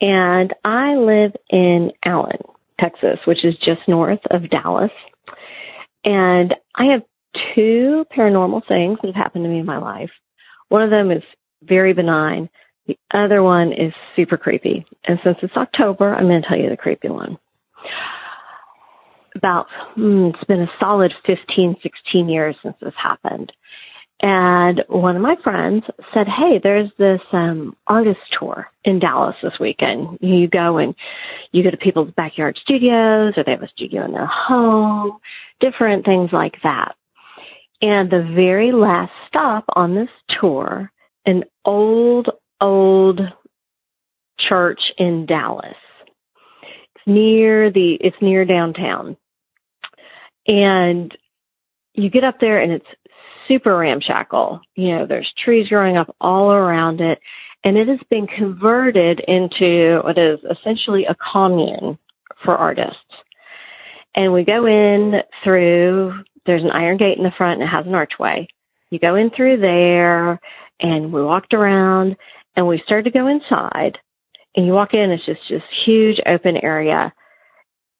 and I live in Allen, Texas, which is just north of Dallas. And I have two paranormal things that have happened to me in my life. One of them is very benign. The other one is super creepy. And since it's October, I'm going to tell you the creepy one. About, mm, it's been a solid 15, 16 years since this happened. And one of my friends said, Hey, there's this um, artist tour in Dallas this weekend. You go and you go to people's backyard studios or they have a studio in their home, different things like that. And the very last stop on this tour, an old, old church in Dallas. It's near the, it's near downtown. And you get up there and it's super ramshackle. You know, there's trees growing up all around it, and it has been converted into what is essentially a commune for artists. And we go in through, there's an iron gate in the front and it has an archway. You go in through there and we walked around and we started to go inside and you walk in, it's just this huge open area.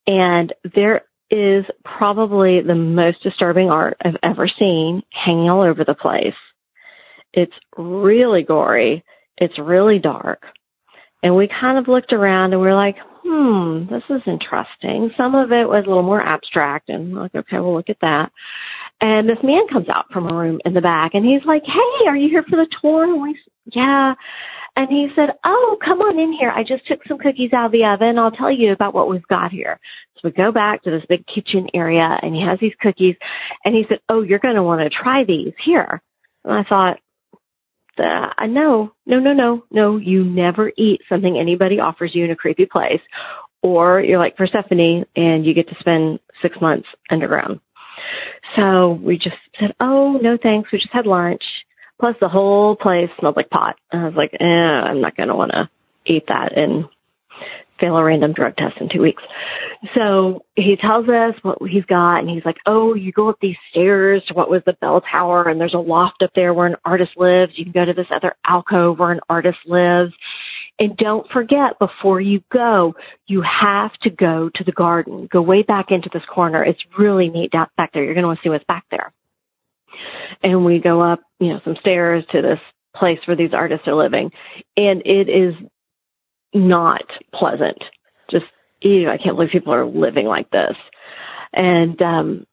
And there is probably the most disturbing art I've ever seen hanging all over the place. It's really gory. It's really dark. And we kind of looked around and we are like, hmm, this is interesting. Some of it was a little more abstract and we're like, okay, we'll look at that. And this man comes out from a room in the back and he's like, Hey, are you here for the tour? And we, yeah. And he said, Oh, come on in here. I just took some cookies out of the oven. I'll tell you about what we've got here. So we go back to this big kitchen area and he has these cookies and he said, Oh, you're going to want to try these here. And I thought, uh, no, no, no, no, no. You never eat something anybody offers you in a creepy place. Or you're like Persephone and you get to spend six months underground. So we just said, oh, no thanks. We just had lunch. Plus the whole place smelled like pot. And I was like, eh, I'm not going to want to eat that and fail a random drug test in two weeks. So he tells us what he's got and he's like, oh, you go up these stairs to what was the bell tower and there's a loft up there where an artist lives. You can go to this other alcove where an artist lives. And don't forget, before you go, you have to go to the garden. Go way back into this corner. It's really neat down back there. You're going to want to see what's back there. And we go up, you know, some stairs to this place where these artists are living. And it is not pleasant. Just, ew, I can't believe people are living like this. And, um,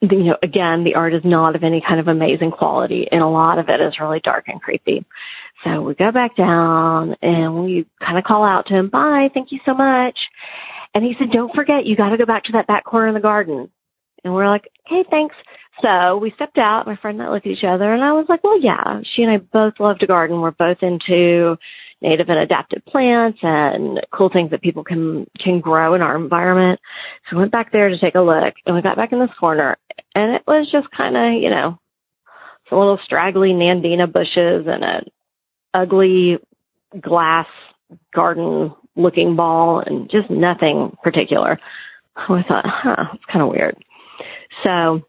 you know, again, the art is not of any kind of amazing quality and a lot of it is really dark and creepy. So we go back down and we kind of call out to him, bye, thank you so much. And he said, don't forget, you got to go back to that back corner in the garden. And we're like, okay, thanks. So we stepped out, my friend and I looked at each other and I was like, well, yeah, she and I both love to garden. We're both into native and adapted plants and cool things that people can, can grow in our environment. So we went back there to take a look and we got back in this corner and it was just kind of, you know, some little straggly Nandina bushes and an ugly glass garden looking ball and just nothing particular. I thought, huh, it's kind of weird. So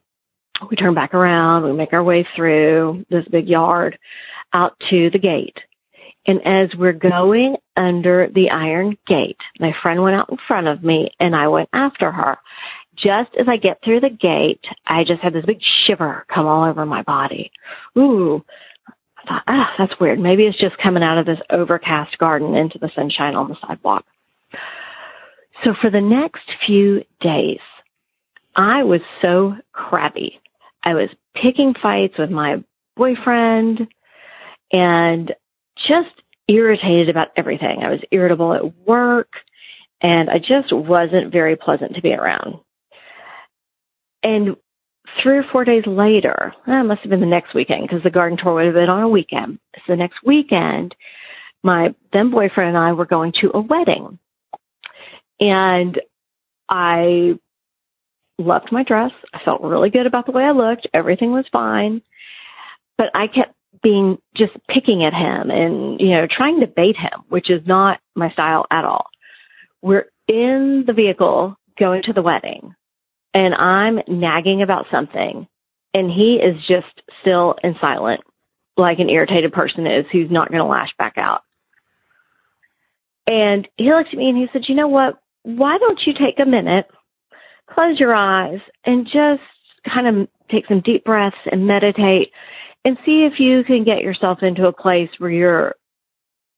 we turn back around, we make our way through this big yard out to the gate. And as we're going under the iron gate, my friend went out in front of me and I went after her. Just as I get through the gate, I just had this big shiver come all over my body. Ooh. Thought, ah, that's weird. Maybe it's just coming out of this overcast garden into the sunshine on the sidewalk. So for the next few days, I was so crabby. I was picking fights with my boyfriend and just irritated about everything. I was irritable at work and I just wasn't very pleasant to be around. And three or four days later, that must have been the next weekend because the garden tour would have been on a weekend. So the next weekend, my then boyfriend and I were going to a wedding. And I loved my dress. I felt really good about the way I looked. Everything was fine. But I kept being just picking at him and, you know, trying to bait him, which is not my style at all. We're in the vehicle going to the wedding and I'm nagging about something and he is just still and silent like an irritated person is who's not going to lash back out. And he looked at me and he said, you know what? Why don't you take a minute, close your eyes and just kind of take some deep breaths and meditate and see if you can get yourself into a place where you're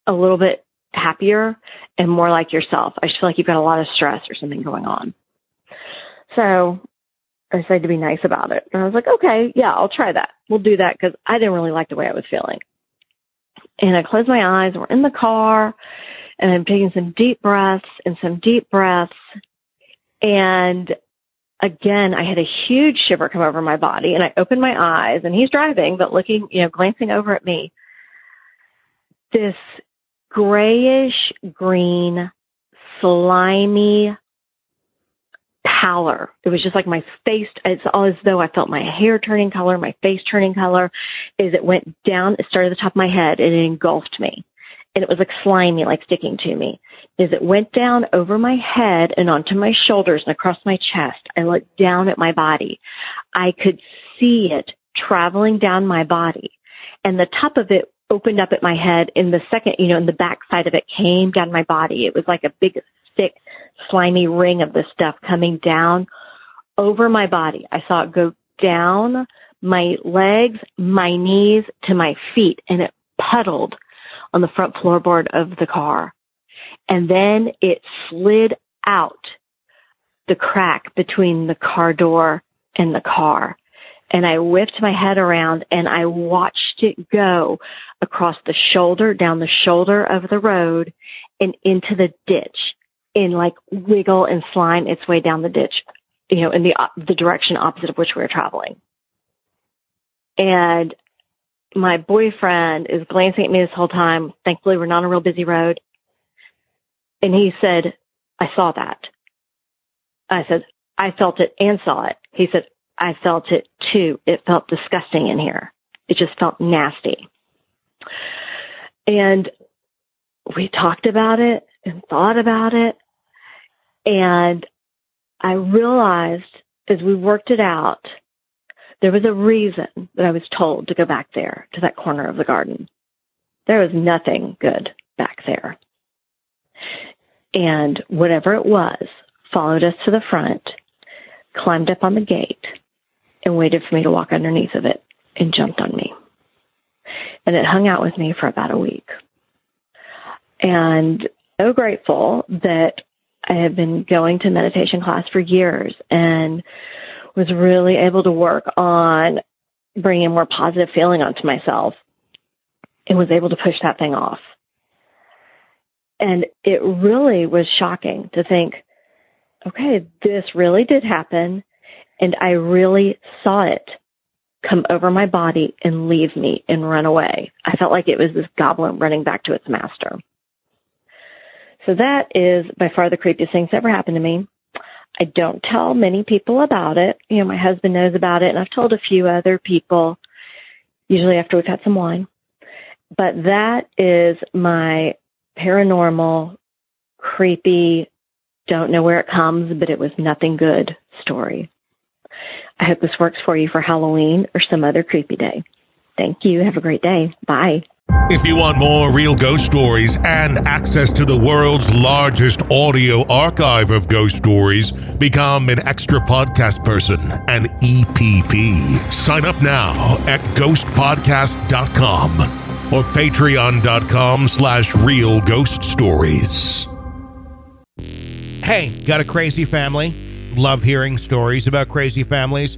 a little bit happier and more like yourself. I just feel like you've got a lot of stress or something going on. So I decided to be nice about it. And I was like, okay, yeah, I'll try that. We'll do that because I didn't really like the way I was feeling. And I closed my eyes. We're in the car and I'm taking some deep breaths and some deep breaths. And again, I had a huge shiver come over my body and I opened my eyes and he's driving, but looking, you know, glancing over at me. This grayish green, slimy pallor. It was just like my face, it's all as though I felt my hair turning color, my face turning color, as it went down, it started at the top of my head and it engulfed me. And it was like slimy, like sticking to me. As it went down over my head and onto my shoulders and across my chest, I looked down at my body. I could see it traveling down my body. And the top of it opened up at my head and the second, you know, and the back side of it came down my body. It was like a big thick, slimy ring of this stuff coming down over my body. I saw it go down my legs, my knees to my feet and it puddled on the front floorboard of the car. And then it slid out the crack between the car door and the car. And I whipped my head around and I watched it go across the shoulder, down the shoulder of the road and into the ditch and like wiggle and slime its way down the ditch, you know, in the, the direction opposite of which we were traveling. And my boyfriend is glancing at me this whole time. Thankfully, we're not on a real busy road. And he said, I saw that. I said, I felt it and saw it. He said, I felt it too. It felt disgusting in here. It just felt nasty. And we talked about it and thought about it. And I realized as we worked it out, there was a reason that I was told to go back there to that corner of the garden. There was nothing good back there. And whatever it was followed us to the front, climbed up on the gate, and waited for me to walk underneath of it and jumped on me. And it hung out with me for about a week. And so grateful that I had been going to meditation class for years and was really able to work on bringing more positive feeling onto myself and was able to push that thing off. And it really was shocking to think, okay, this really did happen and I really saw it come over my body and leave me and run away. I felt like it was this goblin running back to its master. So that is by far the creepiest thing that's ever happened to me. I don't tell many people about it. You know, my husband knows about it and I've told a few other people, usually after we've had some wine. But that is my paranormal, creepy, don't know where it comes, but it was nothing good story. I hope this works for you for Halloween or some other creepy day. Thank you. Have a great day. Bye. If you want more real ghost stories and access to the world's largest audio archive of ghost stories, become an extra podcast person, an EPP. Sign up now at ghostpodcast.com or patreon.com slash real ghost stories. Hey, got a crazy family? Love hearing stories about crazy families?